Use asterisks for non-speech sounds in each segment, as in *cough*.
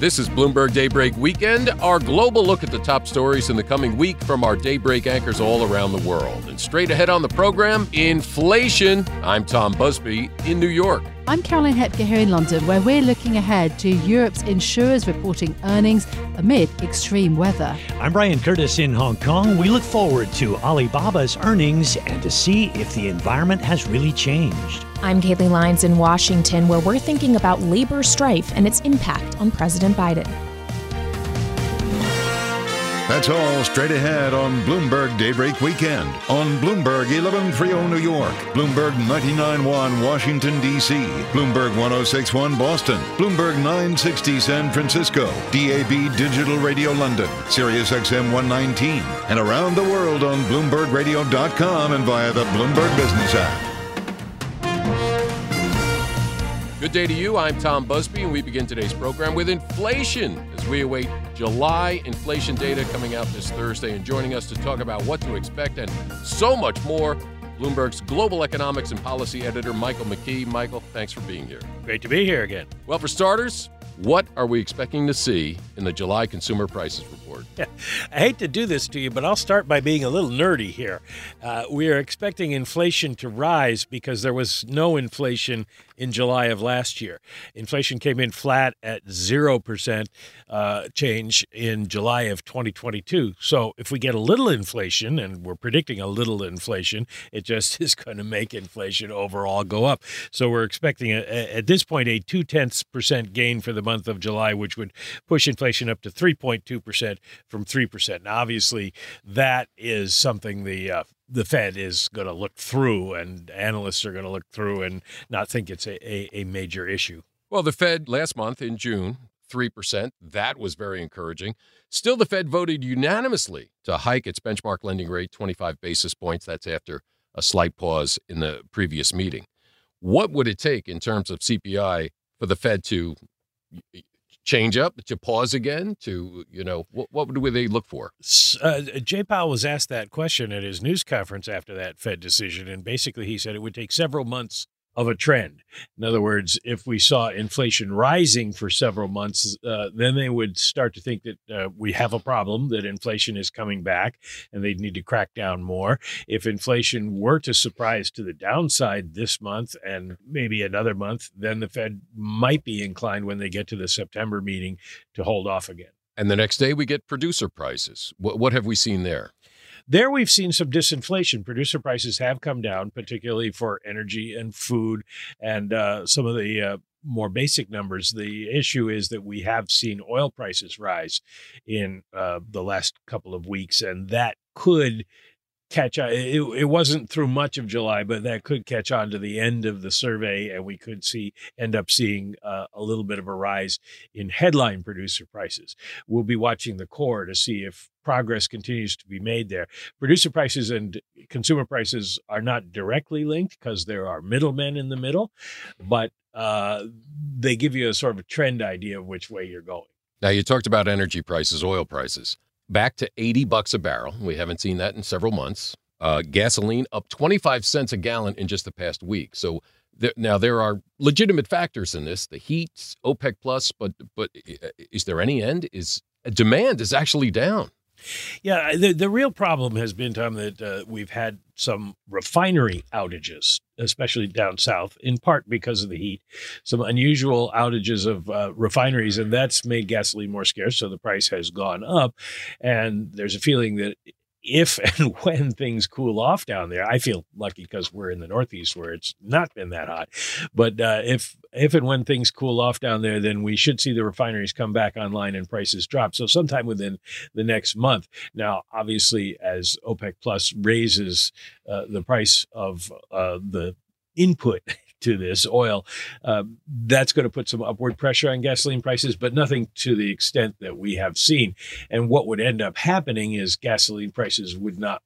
This is Bloomberg Daybreak Weekend, our global look at the top stories in the coming week from our Daybreak anchors all around the world. And straight ahead on the program, inflation. I'm Tom Busby in New York. I'm Caroline Hepker here in London, where we're looking ahead to Europe's insurers reporting earnings amid extreme weather. I'm Brian Curtis in Hong Kong. We look forward to Alibaba's earnings and to see if the environment has really changed. I'm Kailey Leinz in Washington, where we're thinking about labor strife and its impact on President Biden. That's all straight ahead on Bloomberg Daybreak Weekend on Bloomberg 1130 New York, Bloomberg 991 Washington, D.C., Bloomberg 1061 Boston, Bloomberg 960 San Francisco, DAB Digital Radio London, Sirius XM 119, and around the world on BloombergRadio.com and via the Bloomberg Business app. Good day to you. I'm Tom Busby, and we begin today's program with inflation as we await July inflation data coming out this Thursday. And joining us to talk about what to expect and so much more, Bloomberg's global economics and policy editor, Michael McKee. Michael, thanks for being here. Great to be here again. Well, for starters, what are we expecting to see in the July consumer prices report? *laughs* I hate to do this to you, but I'll start by being a little nerdy here. Uh, we are expecting inflation to rise because there was no inflation in July of last year. Inflation came in flat at 0% uh, change in July of 2022. So if we get a little inflation, and we're predicting a little inflation, it just *laughs* is going to make inflation overall go up. So we're expecting, a, a, at this point, a two tenths percent gain for the month of July, which would push inflation up to 3.2% from 3%. Now, obviously, that is something the uh, the Fed is going to look through, and analysts are going to look through and not think it's a, a, a major issue. Well, the Fed last month in June, 3%. That was very encouraging. Still, the Fed voted unanimously to hike its benchmark lending rate 25 basis points. That's after a slight pause in the previous meeting. What would it take in terms of CPI for the Fed to change up, to pause again, to, you know, what, what would they look for? Uh, Jay Powell was asked that question at his news conference after that Fed decision. And basically, he said it would take several months of a trend. In other words, if we saw inflation rising for several months, uh, then they would start to think that uh, we have a problem, that inflation is coming back, and they'd need to crack down more. If inflation were to surprise to the downside this month and maybe another month, then the Fed might be inclined when they get to the September meeting to hold off again. And the next day we get producer prices. What, what have we seen there? There, we've seen some disinflation. Producer prices have come down, particularly for energy and food and uh, some of the uh, more basic numbers. The issue is that we have seen oil prices rise in uh, the last couple of weeks, and that could catch on. It, it wasn't through much of July, but that could catch on to the end of the survey, and we could see end up seeing uh, a little bit of a rise in headline producer prices. We'll be watching the core to see if progress continues to be made there. Producer prices and consumer prices are not directly linked because there are middlemen in the middle, but uh, they give you a sort of a trend idea of which way you're going. Now, you talked about energy prices, oil prices back to 80 bucks a barrel. We haven't seen that in several months. Uh, gasoline up 25 cents a gallon in just the past week. So there, now there are legitimate factors in this: the heat, OPEC plus. But but is there any end? Is demand is actually down? Yeah, the, the real problem has been, Tom, that uh, we've had some refinery outages, especially down south, in part because of the heat, some unusual outages of uh, refineries, and that's made gasoline more scarce. So the price has gone up. And there's a feeling that if *laughs* and when things cool off down there, I feel lucky because we're in the Northeast where it's not been that hot. But uh, if if and when things cool off down there, then we should see the refineries come back online and prices drop. So sometime within the next month. Now, obviously, as OPEC Plus raises uh, the price of uh, the input *laughs* to this oil, uh, that's going to put some upward pressure on gasoline prices, but nothing to the extent that we have seen. And what would end up happening is gasoline prices would not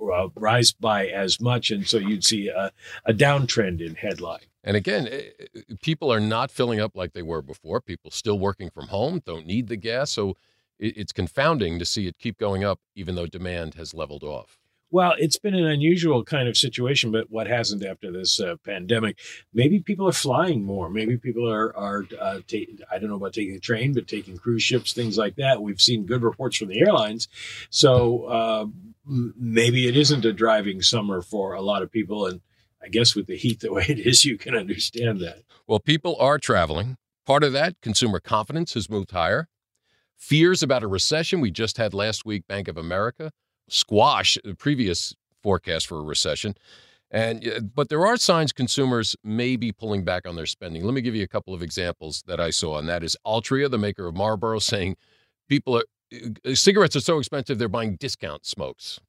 uh, rise by as much, and so you'd see a, a downtrend in headline. And again, eh, eh, people are not filling up like they were before. People still working from home don't need the gas, so it's confounding to see it keep going up, even though demand has leveled off. Well, it's been an unusual kind of situation, but what hasn't after this uh, pandemic? Maybe people are flying more. Maybe people are are uh, ta- I don't know about taking the train, but taking cruise ships, things like that. We've seen good reports from the airlines, so uh, maybe it isn't a driving summer for a lot of people. And I guess with the heat the way it is, you can understand that. Well, people are traveling. Part of that, consumer confidence has moved higher. Fears about a recession we just had last week, Bank of America squash the previous forecast for a recession. And but there are signs consumers may be pulling back on their spending. Let me give you a couple of examples that I saw, and that is Altria, the maker of Marlboro, saying people are uh, cigarettes are so expensive they're buying discount smokes.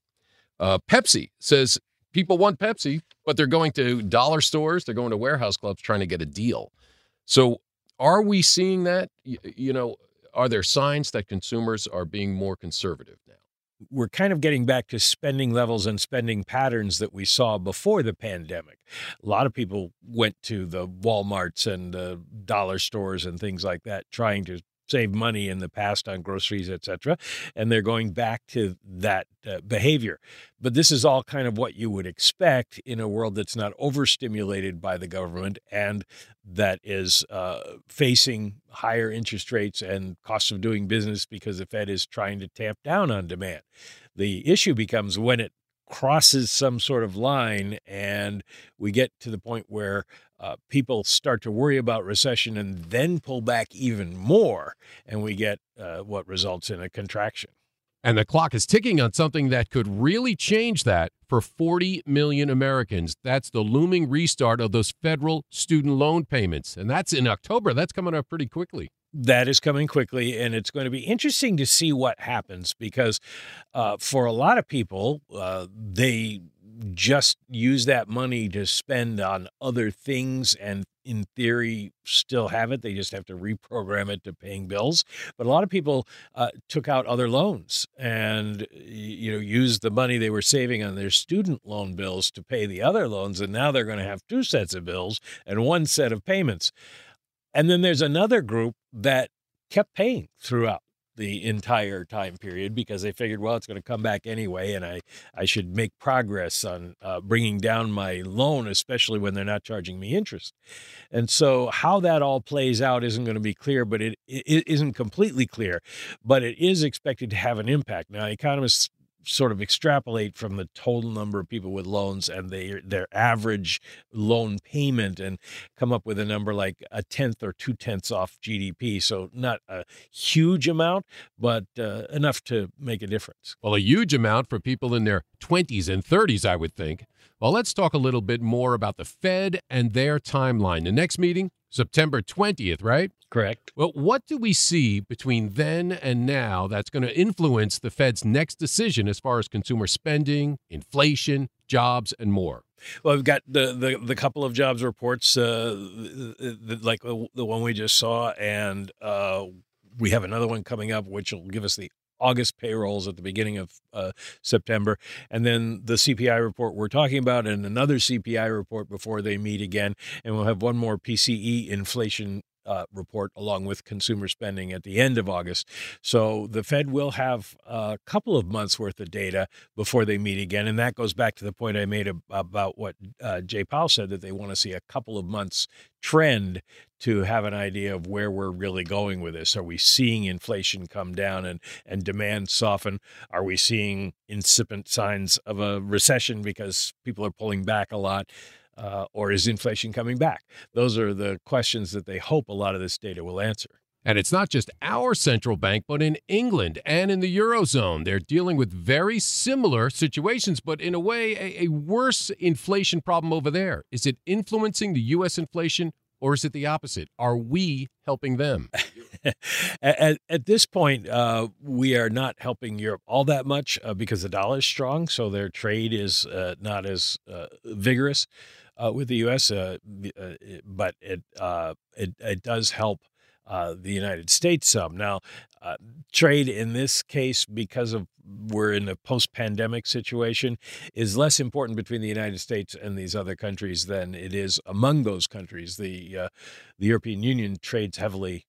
Uh, Pepsi says people want Pepsi, but they're going to dollar stores, they're going to warehouse clubs trying to get a deal. So, are we seeing that? You know, are there signs that consumers are being more conservative now? We're kind of getting back to spending levels and spending patterns that we saw before the pandemic. A lot of people went to the Walmarts and the dollar stores and things like that trying to save money in the past on groceries, etc., and they're going back to that uh, behavior. But this is all kind of what you would expect in a world that's not overstimulated by the government and that is uh, facing higher interest rates and costs of doing business because the Fed is trying to tamp down on demand. The issue becomes when it crosses some sort of line and we get to the point where uh, people start to worry about recession and then pull back even more, and we get uh, what results in a contraction. And the clock is ticking on something that could really change that for 40 million Americans. That's the looming restart of those federal student loan payments. And that's in October. That's coming up pretty quickly. That is coming quickly, and it's going to be interesting to see what happens because uh, for a lot of people, uh, they just use that money to spend on other things and in theory still have it. They just have to reprogram it to paying bills. But a lot of people uh, took out other loans and you know used the money they were saving on their student loan bills to pay the other loans and now they're going to have two sets of bills and one set of payments. And then there's another group that kept paying throughout the entire time period because they figured, well, it's going to come back anyway, and I, I should make progress on uh, bringing down my loan, especially when they're not charging me interest. And so, how that all plays out isn't going to be clear, but it, it isn't completely clear, but it is expected to have an impact. Now, economists sort of extrapolate from the total number of people with loans and they, their average loan payment and come up with a number like a tenth or two tenths off GDP. So not a huge amount, but uh, enough to make a difference. Well, a huge amount for people in their 20s and 30s, I would think. Well, let's talk a little bit more about the Fed and their timeline. The next meeting, September 20th, right? Correct. Well, what do we see between then and now that's going to influence the Fed's next decision as far as consumer spending, inflation, jobs, and more? Well, we've got the the, the couple of jobs reports, uh, like the one we just saw, and uh, we have another one coming up, which will give us the August payrolls at the beginning of uh, September, and then the CPI report we're talking about, and another CPI report before they meet again, and we'll have one more PCE inflation uh, report along with consumer spending at the end of August. So the Fed will have a couple of months worth of data before they meet again. And that goes back to the point I made about what uh, Jay Powell said that they want to see a couple of months trend to have an idea of where we're really going with this. Are we seeing inflation come down and, and demand soften? Are we seeing incipient signs of a recession because people are pulling back a lot? uh, or is inflation coming back? Those are the questions that they hope a lot of this data will answer. And it's not just our central bank, but in England and in the Eurozone. They're dealing with very similar situations, but in a way, a, a, worse inflation problem over there. Is it influencing the U.S. inflation or is it the opposite? Are we helping them? *laughs* at, at, this point, uh, we are not helping Europe all that much uh, because the dollar is strong, so their trade is uh, not as uh, vigorous uh, with the U.S. Uh, but it, it it does help the United States some. Now, uh, trade in this case, because of we're in a post-pandemic situation, is less important between the United States and these other countries than it is among those countries. The uh, the European Union trades heavily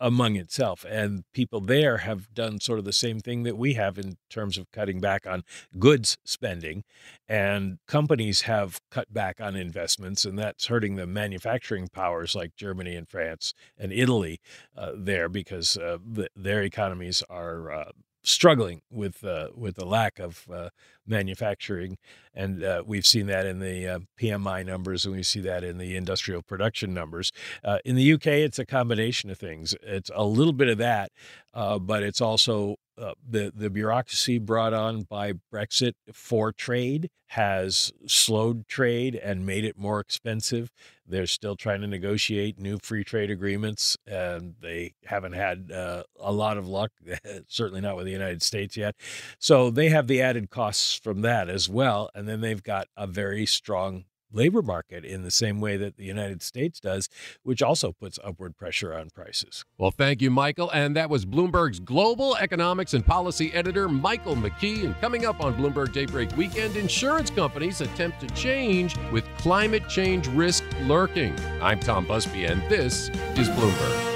among itself. And people there have done sort of the same thing that we have in terms of cutting back on goods spending. And companies have cut back on investments, and that's hurting the manufacturing powers like Germany and France and Italy uh, there because uh, the, their economies are uh, struggling with uh, with the lack of uh, manufacturing, and uh, we've seen that in the uh, PMI numbers, and we see that in the industrial production numbers. Uh, in the UK, it's a combination of things. It's a little bit of that, uh, but it's also uh, the the bureaucracy brought on by Brexit for trade has slowed trade and made it more expensive. They're still trying to negotiate new free trade agreements, and they haven't had uh, a lot of luck. *laughs* certainly not with the United States yet. So they have the added costs from that as well, and then they've got a very strong labor market in the same way that the United States does, which also puts upward pressure on prices. Well, thank you, Michael. And that was Bloomberg's global economics and policy editor, Michael McKee. And coming up on Bloomberg Daybreak Weekend, insurance companies attempt to change with climate change risk lurking. I'm Tom Busby, and this is Bloomberg.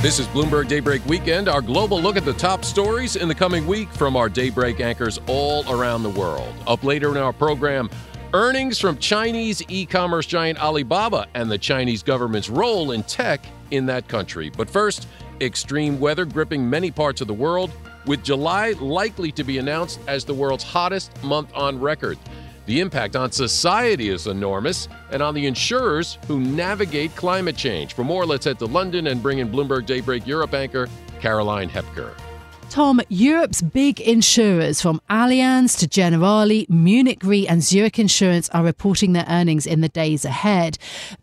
This is Bloomberg Daybreak Weekend, our global look at the top stories in the coming week from our Daybreak anchors all around the world. Up later in our program, earnings from Chinese e commerce giant Alibaba and the Chinese government's role in tech in that country. But first, extreme weather gripping many parts of the world, with July likely to be announced as the world's hottest month on record. The impact on society is enormous and on the insurers who navigate climate change. For more, let's head to London and bring in Bloomberg Daybreak Europe anchor Caroline Hepker. Tom, Europe's big insurers from Allianz to Generali, Munich Re, and Zurich Insurance are reporting their earnings in the days ahead.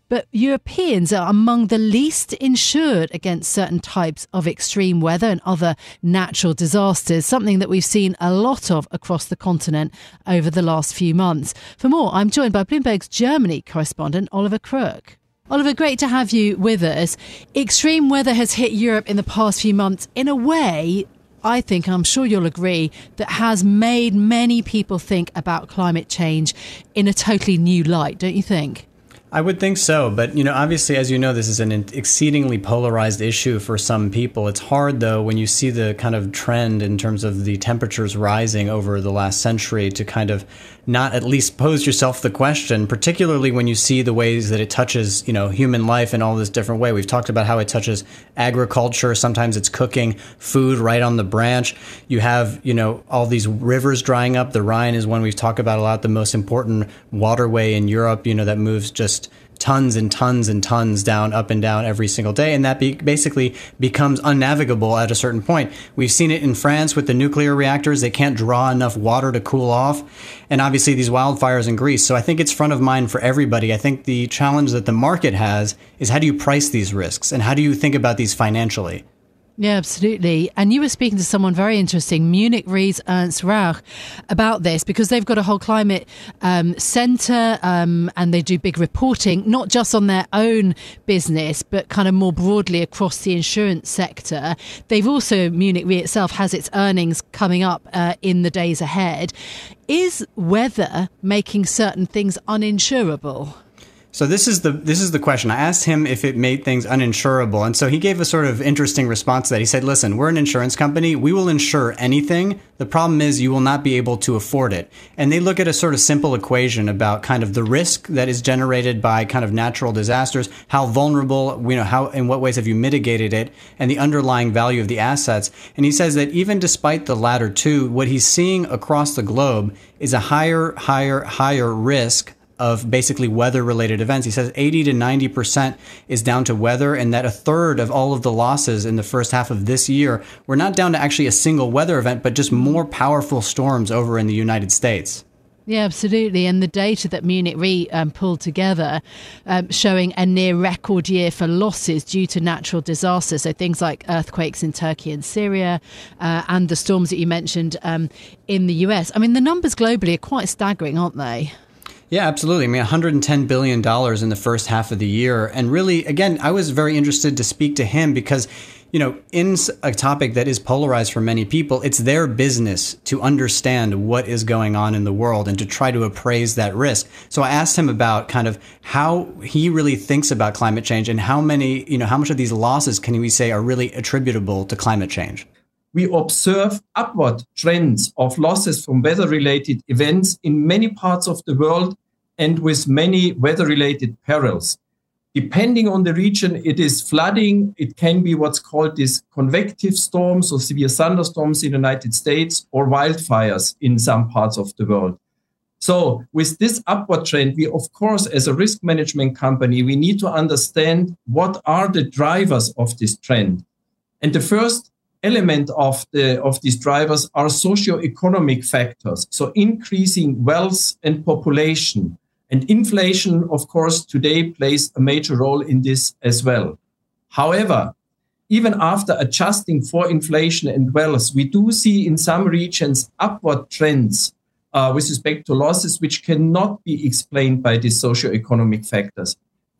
But Europeans are among the least insured against certain types of extreme weather and other natural disasters, something that we've seen a lot of across the continent over the last few months. For more, I'm joined by Bloomberg's Germany correspondent, Oliver Crook. Oliver, great to have you with us. Extreme weather has hit Europe in the past few months in a way I think, I'm sure you'll agree, that has made many people think about climate change in a totally new light, don't you think? I would think so, but you know, obviously, as you know, this is an exceedingly polarized issue for some people. It's hard, though, when you see the kind of trend in terms of the temperatures rising over the last century to kind of not at least pose yourself the question, particularly when you see the ways that it touches, you know, human life in all this different way. We've talked about how it touches agriculture. Sometimes it's cooking food right on the branch. You have, you know, all these rivers drying up. The Rhine is one we've talked about a lot, the most important waterway in Europe, you know, that moves just tons and tons and tons down, up and down every single day. And that be- basically becomes unnavigable at a certain point. We've seen it in France with the nuclear reactors. They can't draw enough water to cool off. And obviously these wildfires in Greece. So I think it's front of mind for everybody. I think the challenge that the market has is how do you price these risks and how do you think about these financially? Yeah, absolutely. And you were speaking to someone very interesting, Munich Re's Ernst Rauch, about this because they've got a whole climate um, centre um, and they do big reporting, not just on their own business, but kind of more broadly across the insurance sector. They've also, Munich Re itself has its earnings coming up uh, in the days ahead. Is weather making certain things uninsurable? So this is the this is the question. I asked him if it made things uninsurable, and so he gave a sort of interesting response to that. He said, "Listen, we're an insurance company. We will insure anything. The problem is you will not be able to afford it." And they look at a sort of simple equation about kind of the risk that is generated by kind of natural disasters, how vulnerable, you know, how in what ways have you mitigated it, and the underlying value of the assets. And he says that even despite the latter two, what he's seeing across the globe is a higher, higher, higher risk of basically weather related events. He says 80 to 90% is down to weather, and that a third of all of the losses in the first half of this year were not down to actually a single weather event, but just more powerful storms over in the United States. Yeah, absolutely. And the data that Munich Re um, pulled together um, showing a near record year for losses due to natural disasters. So things like earthquakes in Turkey and Syria uh, and the storms that you mentioned um, in the US. I mean, the numbers globally are quite staggering, aren't they? Yeah, absolutely. I mean, 110 billion dollars in the first half of the year, and really, again, I was very interested to speak to him because, you know, in a topic that is polarized for many people, it's their business to understand what is going on in the world and to try to appraise that risk. So I asked him about kind of how he really thinks about climate change and how many, you know, how much of these losses can we say are really attributable to climate change we observe upward trends of losses from weather related events in many parts of the world and with many weather related perils. Depending on the region, it is flooding. It can be what's called these convective storms or severe thunderstorms in the United States or wildfires in some parts of the world. So with this upward trend, we, of course, as a risk management company, we need to understand what are the drivers of this trend. And the first element of the of these drivers are socio-economic factors. So increasing wealth and population. And inflation of course today plays a major role in this as well. However even after adjusting for inflation and wealth we do see in some regions upward trends uh, with respect to losses which cannot be explained by these socio-economic factors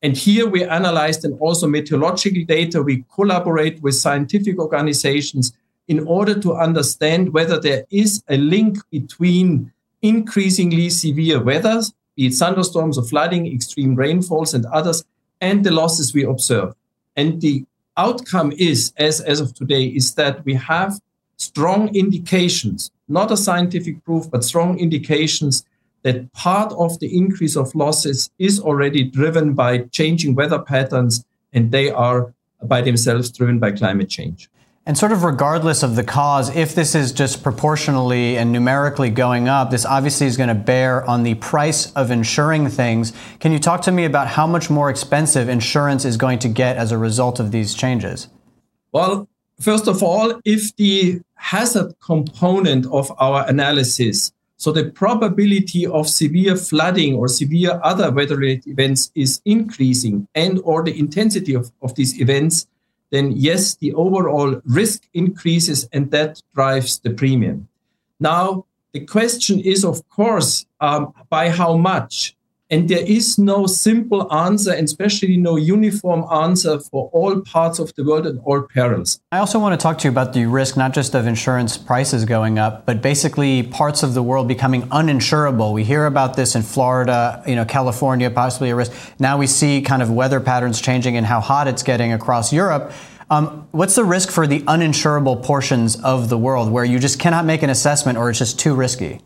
and here we analyzed and also meteorological data. We collaborate with scientific organizations in order to understand whether there is a link between increasingly severe weather, be it thunderstorms or flooding, extreme rainfalls, and others, and the losses we observe. And the outcome is, as, as of today, is that we have strong indications, not a scientific proof, but strong indications that part of the increase of losses is already driven by changing weather patterns and they are by themselves driven by climate change. And sort of regardless of the cause, if this is just proportionally and numerically going up, this obviously is going to bear on the price of insuring things. Can you talk to me about how much more expensive insurance is going to get as a result of these changes? Well, first of all, if the hazard component of our analysis so the probability of severe flooding or severe other weather-related events is increasing and or the intensity of, of these events, then yes, the overall risk increases and that drives the premium. Now, the question is, of course, um, by how much? And there is no simple answer, and especially no uniform answer for all parts of the world and all perils. I also want to talk to you about the risk, not just of insurance prices going up, but basically parts of the world becoming uninsurable. We hear about this in Florida, you know, California, possibly a risk. Now we see kind of weather patterns changing and how hot it's getting across Europe. Um, what's the risk for the uninsurable portions of the world where you just cannot make an assessment or it's just too risky?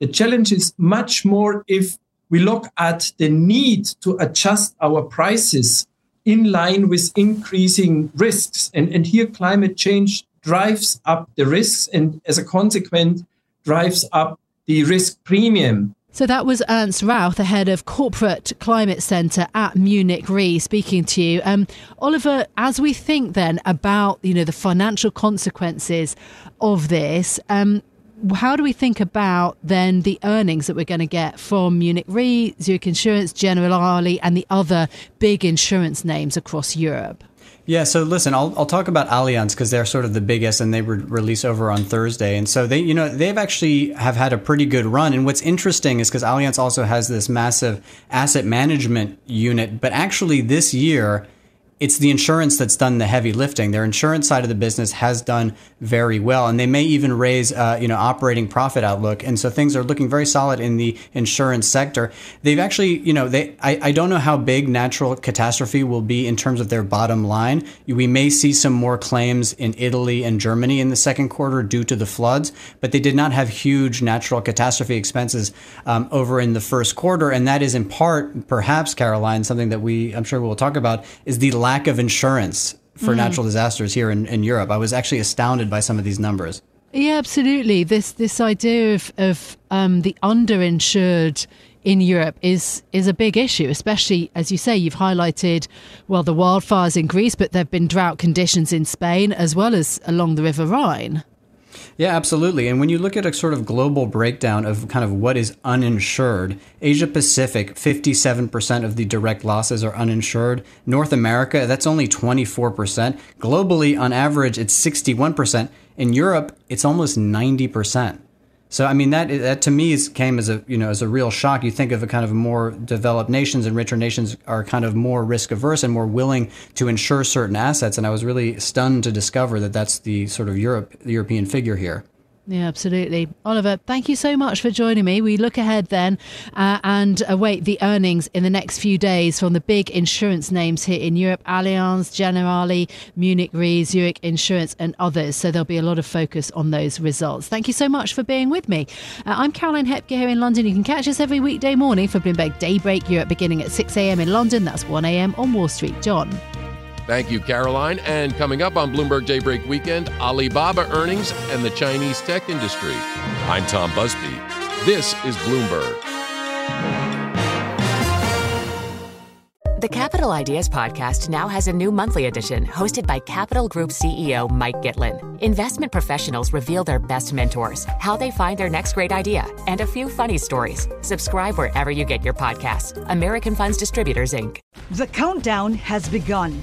The challenge is much more if we look at the need to adjust our prices in line with increasing risks. And, and here, climate change drives up the risks and, as a consequence, drives up the risk premium. So that was Ernst Rauch, the head of Corporate Climate Centre at Munich Re, speaking to you. Um, Oliver, as we think then about you know the financial consequences of this, um, how do we think about then the earnings that we're going to get from Munich Re, Zurich Insurance, Generali, and the other big insurance names across Europe? Yeah, so listen, I'll, I'll talk about Allianz because they're sort of the biggest and they were released over on Thursday. And so they, you know, they've actually have had a pretty good run. And what's interesting is because Allianz also has this massive asset management unit, but actually this year, it's the insurance that's done the heavy lifting. Their insurance side of the business has done very well, and they may even raise, uh, you know, operating profit outlook. And so things are looking very solid in the insurance sector. They've actually, you know, they I, I don't know how big natural catastrophe will be in terms of their bottom line. We may see some more claims in Italy and Germany in the second quarter due to the floods, but they did not have huge natural catastrophe expenses um, over in the first quarter, and that is in part, perhaps, Caroline, something that we I'm sure we'll talk about is the lack of insurance for mm. natural disasters here in, in Europe. I was actually astounded by some of these numbers. Yeah, absolutely. This this idea of of um, the underinsured in Europe is is a big issue, especially as you say. You've highlighted well the wildfires in Greece, but there've been drought conditions in Spain as well as along the River Rhine. Yeah, absolutely. And when you look at a sort of global breakdown of kind of what is uninsured, Asia Pacific, 57% of the direct losses are uninsured. North America, that's only 24%. Globally, on average, it's 61%. In Europe, it's almost 90%. So I mean that that to me is, came as a you know as a real shock. You think of a kind of more developed nations and richer nations are kind of more risk averse and more willing to insure certain assets, and I was really stunned to discover that that's the sort of Europe European figure here. Yeah, absolutely. Oliver, thank you so much for joining me. We look ahead then uh, and await the earnings in the next few days from the big insurance names here in Europe Allianz, Generali, Munich Re, Zurich Insurance, and others. So there'll be a lot of focus on those results. Thank you so much for being with me. Uh, I'm Caroline Hepker here in London. You can catch us every weekday morning for Bloomberg Daybreak Europe beginning at 6 a.m. in London. That's 1 a.m. on Wall Street. John. Thank you, Caroline. And coming up on Bloomberg Daybreak Weekend, Alibaba earnings and the Chinese tech industry. I'm Tom Busby. This is Bloomberg. The Capital Ideas Podcast now has a new monthly edition hosted by Capital Group CEO Mike Gitlin. Investment professionals reveal their best mentors, how they find their next great idea, and a few funny stories. Subscribe wherever you get your podcasts. American Funds Distributors, Inc. The countdown has begun.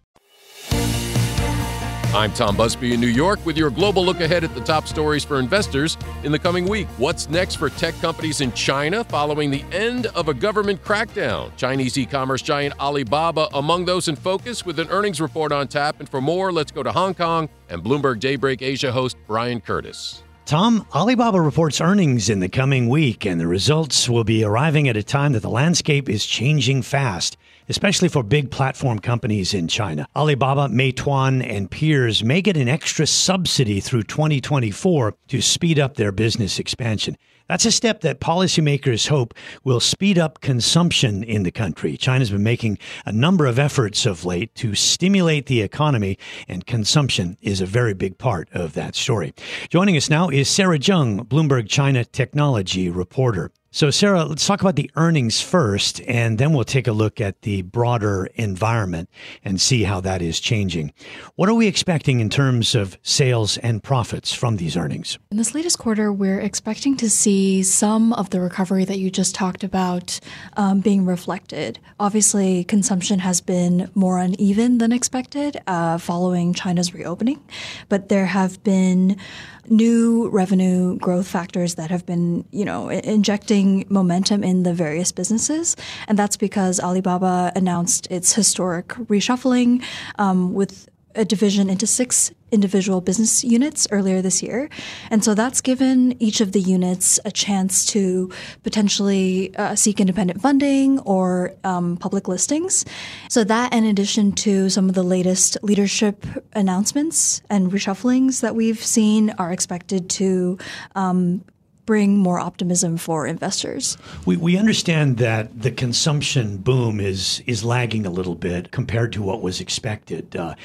I'm Tom Busby in New York with your global look ahead at the top stories for investors in the coming week. What's next for tech companies in China following the end of a government crackdown? Chinese e commerce giant Alibaba among those in focus with an earnings report on tap. And for more, let's go to Hong Kong and Bloomberg Daybreak Asia host Brian Curtis. Tom, Alibaba reports earnings in the coming week, and the results will be arriving at a time that the landscape is changing fast especially for big platform companies in China. Alibaba, Meituan, and peers may get an extra subsidy through 2024 to speed up their business expansion. That's a step that policymakers hope will speed up consumption in the country. China's been making a number of efforts of late to stimulate the economy, and consumption is a very big part of that story. Joining us now is Sarah Zheng, Bloomberg China technology reporter. So, Sarah, let's talk about the earnings first, and then we'll take a look at the broader environment and see how that is changing. What are we expecting in terms of sales and profits from these earnings? In this latest quarter, we're expecting to see some of the recovery that you just talked about um, being reflected. Obviously, consumption has been more uneven than expected uh, following China's reopening, but there have been new revenue growth factors that have been, you know, injecting momentum in the various businesses. And that's because Alibaba announced its historic reshuffling um, with a division into six individual business units earlier this year. And so that's given each of the units a chance to potentially uh, seek independent funding or um, public listings. So that, in addition to some of the latest leadership announcements and reshufflings that we've seen, are expected to um, bring more optimism for investors. We, we understand that the consumption boom is is lagging a little bit compared to what was expected. Uh,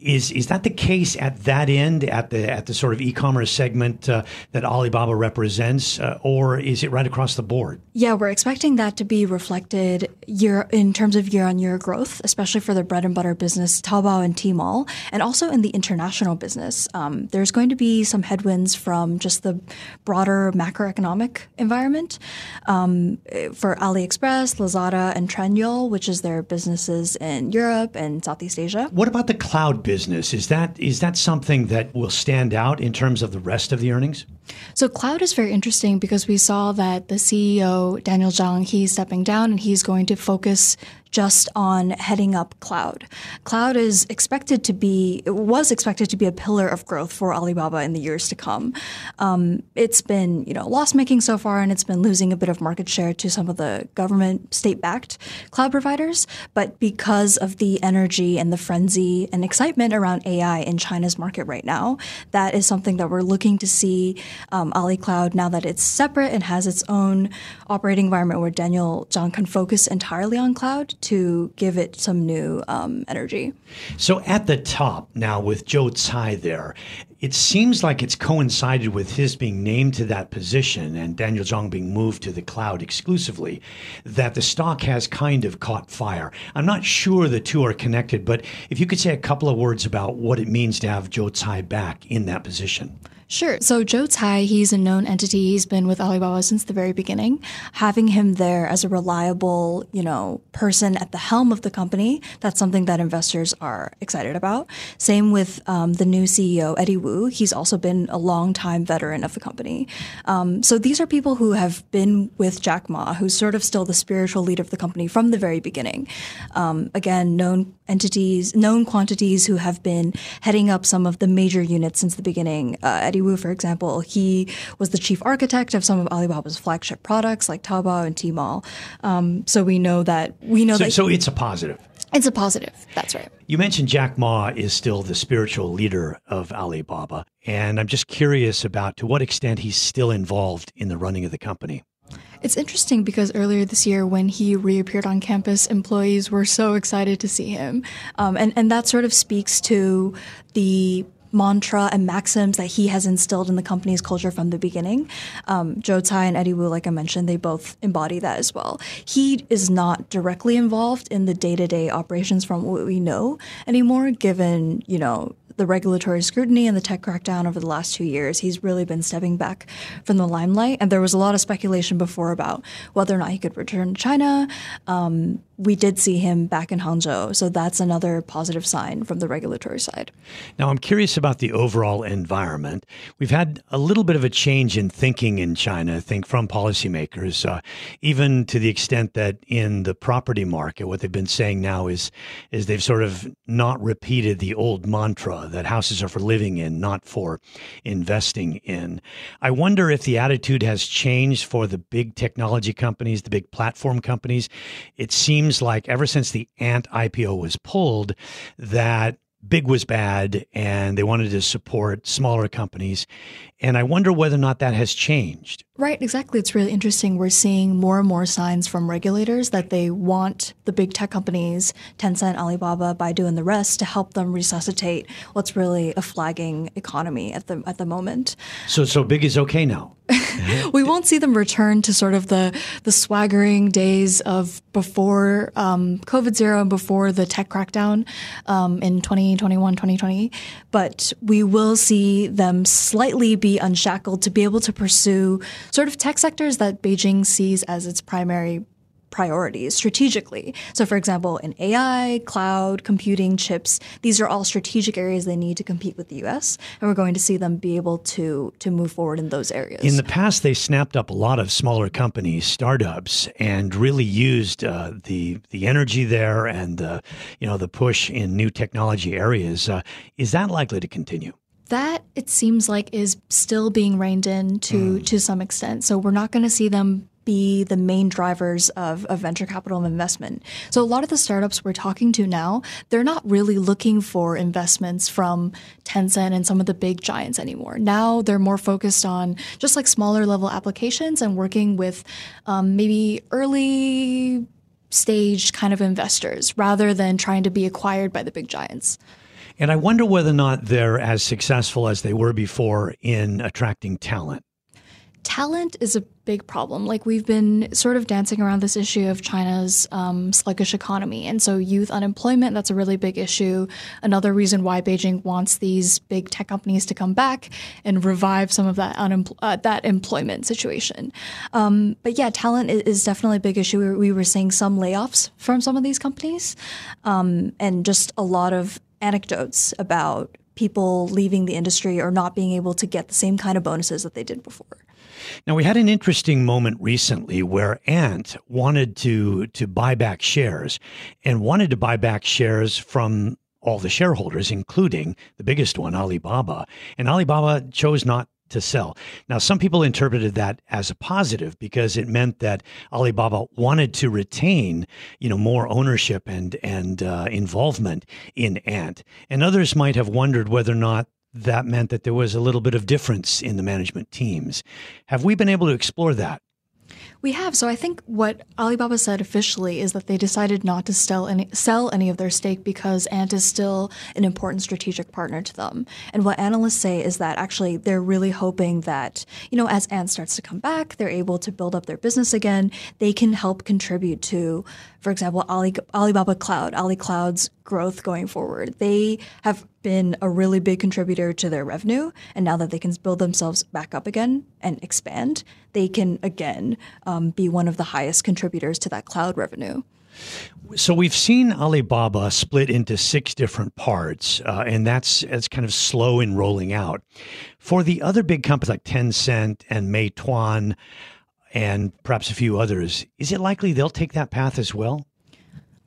is is that the case at that end, at the at the sort of e-commerce segment uh, that Alibaba represents, uh, or is it right across the board? Yeah, we're expecting that to be reflected year in terms of year-on-year growth, especially for the bread and butter business, Taobao and Tmall, and also in the international business. Um, there's going to be some headwinds from just the broader macroeconomic environment um, for AliExpress, Lazada, and Trendyol, which is their businesses in Europe and Southeast Asia. What about the cloud business? Is that is that something that will stand out in terms of the rest of the earnings? So cloud is very interesting because we saw that the CEO Daniel Zhang he's stepping down and he's going to focus just on heading up cloud. Cloud is expected to be, was expected to be a pillar of growth for Alibaba in the years to come. Um, it's been, you know, loss making so far, and it's been losing a bit of market share to some of the government state backed cloud providers. But because of the energy and the frenzy and excitement around AI in China's market right now, that is something that we're looking to see um, Ali Cloud now that it's separate and has its own operating environment where Daniel Zhang can focus entirely on cloud to give it some new um, energy. So at the top now with Joe Tsai there, it seems like it's coincided with his being named to that position and Daniel Zhang being moved to the cloud exclusively that the stock has kind of caught fire. I'm not sure the two are connected, but if you could say a couple of words about what it means to have Joe Tsai back in that position. Sure. So Joe Tsai, he's a known entity. He's been with Alibaba since the very beginning. Having him there as a reliable, you know, person at the helm of the company, that's something that investors are excited about. Same with um, the new CEO, Eddie Wu. He's also been a long time veteran of the company. Um, so these are people who have been with Jack Ma, who's sort of still the spiritual leader of the company from the very beginning. Um, again, known entities, known quantities who have been heading up some of the major units since the beginning. Uh, Eddie Wu, for example, he was the chief architect of some of Alibaba's flagship products like Taobao and Tmall. Um, so we know that we know so, that. So it's a positive. It's a positive. That's right. You mentioned Jack Ma is still the spiritual leader of Alibaba, and I'm just curious about to what extent he's still involved in the running of the company. It's interesting because earlier this year, when he reappeared on campus, employees were so excited to see him. Um, and, and that sort of speaks to the mantra and maxims that he has instilled in the company's culture from the beginning. Um, Joe Tsai and Eddie Wu, like I mentioned, they both embody that as well. He is not directly involved in the day to day operations from what we know anymore, given, you know, the regulatory scrutiny and the tech crackdown over the last two years, he's really been stepping back from the limelight. And there was a lot of speculation before about whether or not he could return to China. Um, we did see him back in Hangzhou. So that's another positive sign from the regulatory side. Now, I'm curious about the overall environment. We've had a little bit of a change in thinking in China, I think, from policymakers, uh, even to the extent that in the property market, what they've been saying now is, is they've sort of not repeated the old mantra that houses are for living in, not for investing in. I wonder if the attitude has changed for the big technology companies, the big platform companies. It seems like ever since the Ant IPO was pulled, that big was bad and they wanted to support smaller companies. And I wonder whether or not that has changed. Right, exactly. It's really interesting. We're seeing more and more signs from regulators that they want the big tech companies, Tencent, Alibaba, Baidu, and the rest, to help them resuscitate what's really a flagging economy at the at the moment. So, so big is okay now. *laughs* we won't see them return to sort of the the swaggering days of before um, COVID zero and before the tech crackdown um, in 2021, 2020. But we will see them slightly be unshackled to be able to pursue sort of tech sectors that Beijing sees as its primary priorities strategically. So, for example, in AI, cloud, computing, chips, these are all strategic areas they need to compete with the U.S., and we're going to see them be able to to move forward in those areas. In the past, they snapped up a lot of smaller companies, startups, and really used uh, the the energy there and uh, you know the push in new technology areas. Uh, is that likely to continue? that it seems like is still being reined in to mm. to some extent. So we're not going to see them be the main drivers of, of venture capital investment. So a lot of the startups we're talking to now, they're not really looking for investments from Tencent and some of the big giants anymore. Now they're more focused on just like smaller level applications and working with um, maybe early stage kind of investors rather than trying to be acquired by the big giants. And I wonder whether or not they're as successful as they were before in attracting talent talent is a big problem. Like we've been sort of dancing around this issue of China's um, sluggish economy, and so youth unemployment that's a really big issue. Another reason why Beijing wants these big tech companies to come back and revive some of that unempl- uh, that employment situation. Um, but yeah, talent is definitely a big issue. We were, we were seeing some layoffs from some of these companies, um, and just a lot of anecdotes about people leaving the industry or not being able to get the same kind of bonuses that they did before. Now we had an interesting moment recently where Ant wanted to to buy back shares and wanted to buy back shares from all the shareholders, including the biggest one, Alibaba. And Alibaba chose not to sell. Now, some people interpreted that as a positive because it meant that Alibaba wanted to retain, you know, more ownership and and uh, involvement in Ant, and others might have wondered whether or not that meant that there was a little bit of difference in the management teams. Have we been able to explore that? We have. So I think what Alibaba said officially is that they decided not to sell any, sell any of their stake because Ant is still an important strategic partner to them. And what analysts say is that actually they're really hoping that, you know, as Ant starts to come back, they're able to build up their business again. They can help contribute to, for example, Ali, Alibaba Cloud, Ali Cloud's growth going forward. They have been a really big contributor to their revenue. And now that they can build themselves back up again and expand, they can again um, be one of the highest contributors to that cloud revenue. So we've seen Alibaba split into six different parts, uh, and that's it's kind of slow in rolling out. For the other big companies like Tencent and Meituan, and perhaps a few others, is it likely they'll take that path as well?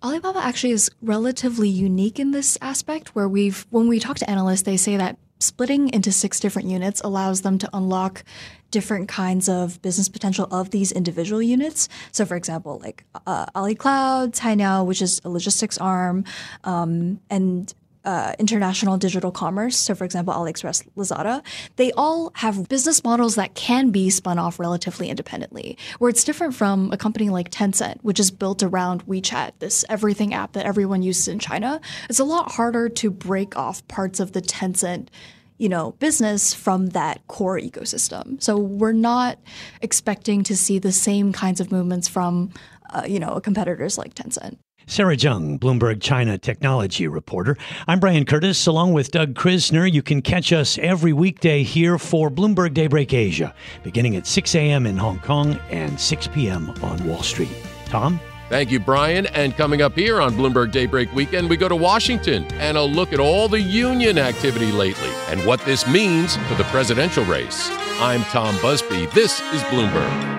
Alibaba actually is relatively unique in this aspect where we've when we talk to analysts they say that splitting into six different units allows them to unlock different kinds of business potential of these individual units. So, for example, like uh, Ali Cloud, Cainiao, which is a logistics arm, um, and uh, international digital commerce, so for example, AliExpress, Lazada, they all have business models that can be spun off relatively independently, where it's different from a company like Tencent, which is built around WeChat, this everything app that everyone uses in China. It's a lot harder to break off parts of the Tencent you know business from that core ecosystem. So we're not expecting to see the same kinds of movements from uh, you know competitors like Tencent. Sarah Zheng, Bloomberg China technology reporter. I'm Brian Curtis, along with Doug Krisner. You can catch us every weekday here for Bloomberg Daybreak Asia, beginning at 6 a.m. in Hong Kong and 6 p.m. on Wall Street. Tom? Thank you, Brian. And coming up here on Bloomberg Daybreak Weekend, we go to Washington and a look at all the union activity lately and what this means for the presidential race. I'm Tom Busby. This is Bloomberg.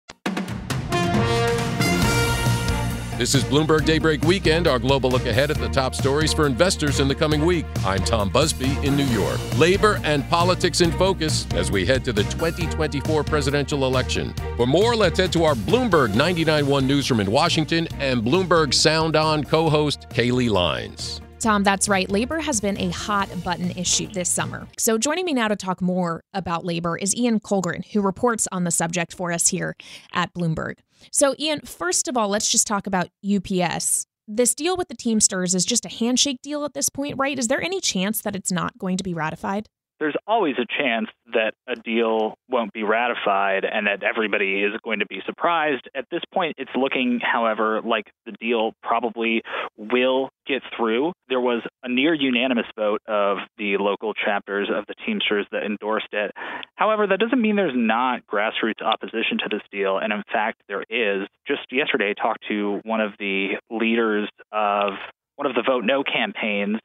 This is Bloomberg Daybreak Weekend, our global look ahead at the top stories for investors in the coming week. I'm Tom Busby in New York. Labor and politics in focus as we head to the 2024 presidential election. For more, let's head to our Bloomberg 99.1 newsroom in Washington and Bloomberg Sound On co host Kailey Leinz. Tom, that's right. Labor has been a hot button issue this summer. So, joining me now to talk more about labor is Ian Kullgren, who reports on the subject for us here at Bloomberg. So, Ian, first of all, let's just talk about UPS. This deal with the Teamsters is just a handshake deal at this point, right? Is there any chance that it's not going to be ratified? There's always a chance that a deal won't be ratified and that everybody is going to be surprised. At this point, it's looking, however, like the deal probably will get through. There was a near unanimous vote of the local chapters of the Teamsters that endorsed it. However, that doesn't mean there's not grassroots opposition to this deal. And in fact, there is. Just yesterday, I talked to one of the leaders of one of the Vote No campaigns,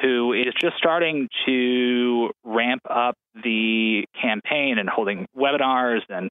who is just starting to ramp up the campaign and holding webinars and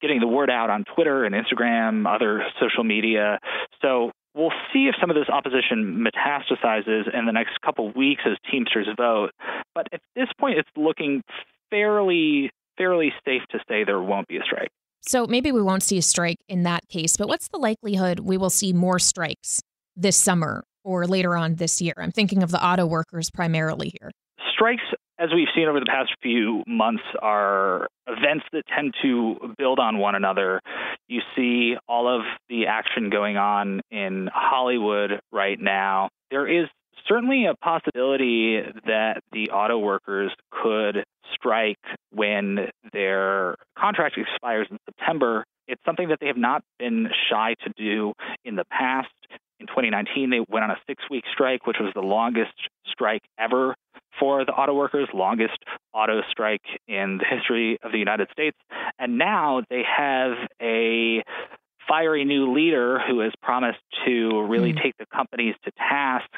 getting the word out on Twitter and Instagram, other social media. So we'll see if some of this opposition metastasizes in the next couple weeks as Teamsters vote. But at this point, it's looking fairly fairly safe to say there won't be a strike. So maybe we won't see a strike in that case, but what's the likelihood we will see more strikes this summer or later on this year? I'm thinking of the auto workers primarily here. Strikes, as we've seen over the past few months, are events that tend to build on one another. You see all of the action going on in Hollywood right now. There is certainly a possibility that the auto workers could strike when their contract expires in September. It's something that they have not been shy to do in the past. In 2019, they went on a six week strike, which was the longest strike ever for the auto workers, longest auto strike in the history of the United States. And now they have a fiery new leader who has promised to really mm. take the companies to task.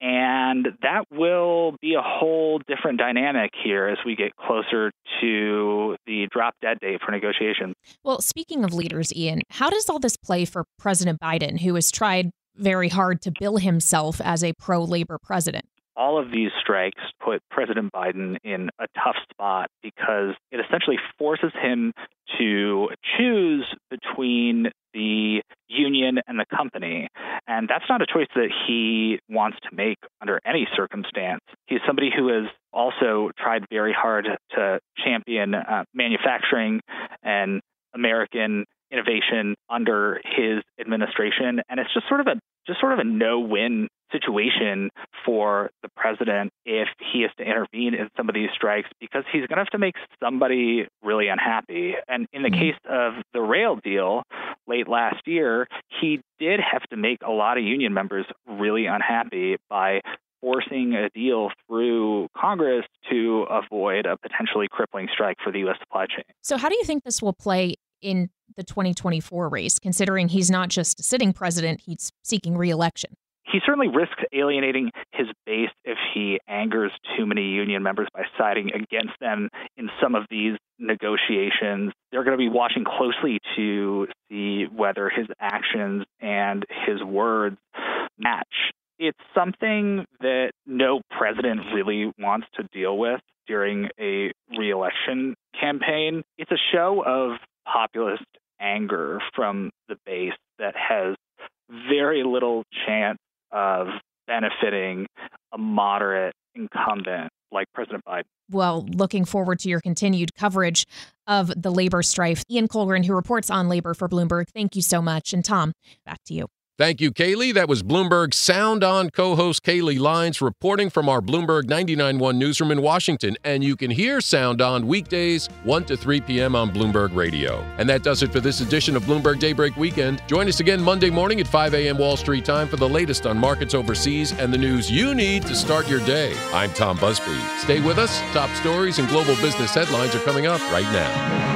And that will be a whole different dynamic here as we get closer to the drop dead date for negotiations. Well, speaking of leaders, Ian, how does all this play for President Biden, who has tried very hard to bill himself as a pro labor president. All of these strikes put President Biden in a tough spot because it essentially forces him to choose between the union and the company. And that's not a choice that he wants to make under any circumstance. He's somebody who has also tried very hard to champion uh, manufacturing and American innovation under his administration and it's just sort of a just sort of a no-win situation for the president if he is to intervene in some of these strikes because he's going to have to make somebody really unhappy. And in the mm-hmm. case of the rail deal late last year, he did have to make a lot of union members really unhappy by forcing a deal through Congress to avoid a potentially crippling strike for the U.S. supply chain. So, how do you think this will play in the 2024 race, considering he's not just a sitting president, he's seeking reelection? He certainly risks alienating his base if he angers too many union members by siding against them in some of these negotiations. They're going to be watching closely to see whether his actions and his words match. It's something that no president really wants to deal with during a reelection campaign. It's a show of populist anger from the base that has very little chance of benefiting a moderate incumbent like President Biden. Well, looking forward to your continued coverage of the labor strife. Ian Kullgren, who reports on labor for Bloomberg, thank you so much. And Tom, back to you. Thank you, Kailey. That was Bloomberg Sound On co host Kailey Leinz reporting from our Bloomberg 99.1 newsroom in Washington. And you can hear Sound On weekdays, 1 to 3 p.m. on Bloomberg Radio. And that does it for this edition of Bloomberg Daybreak Weekend. Join us again Monday morning at 5 a.m. Wall Street time for the latest on markets overseas and the news you need to start your day. I'm Tom Busby. Stay with us. Top stories and global business headlines are coming up right now.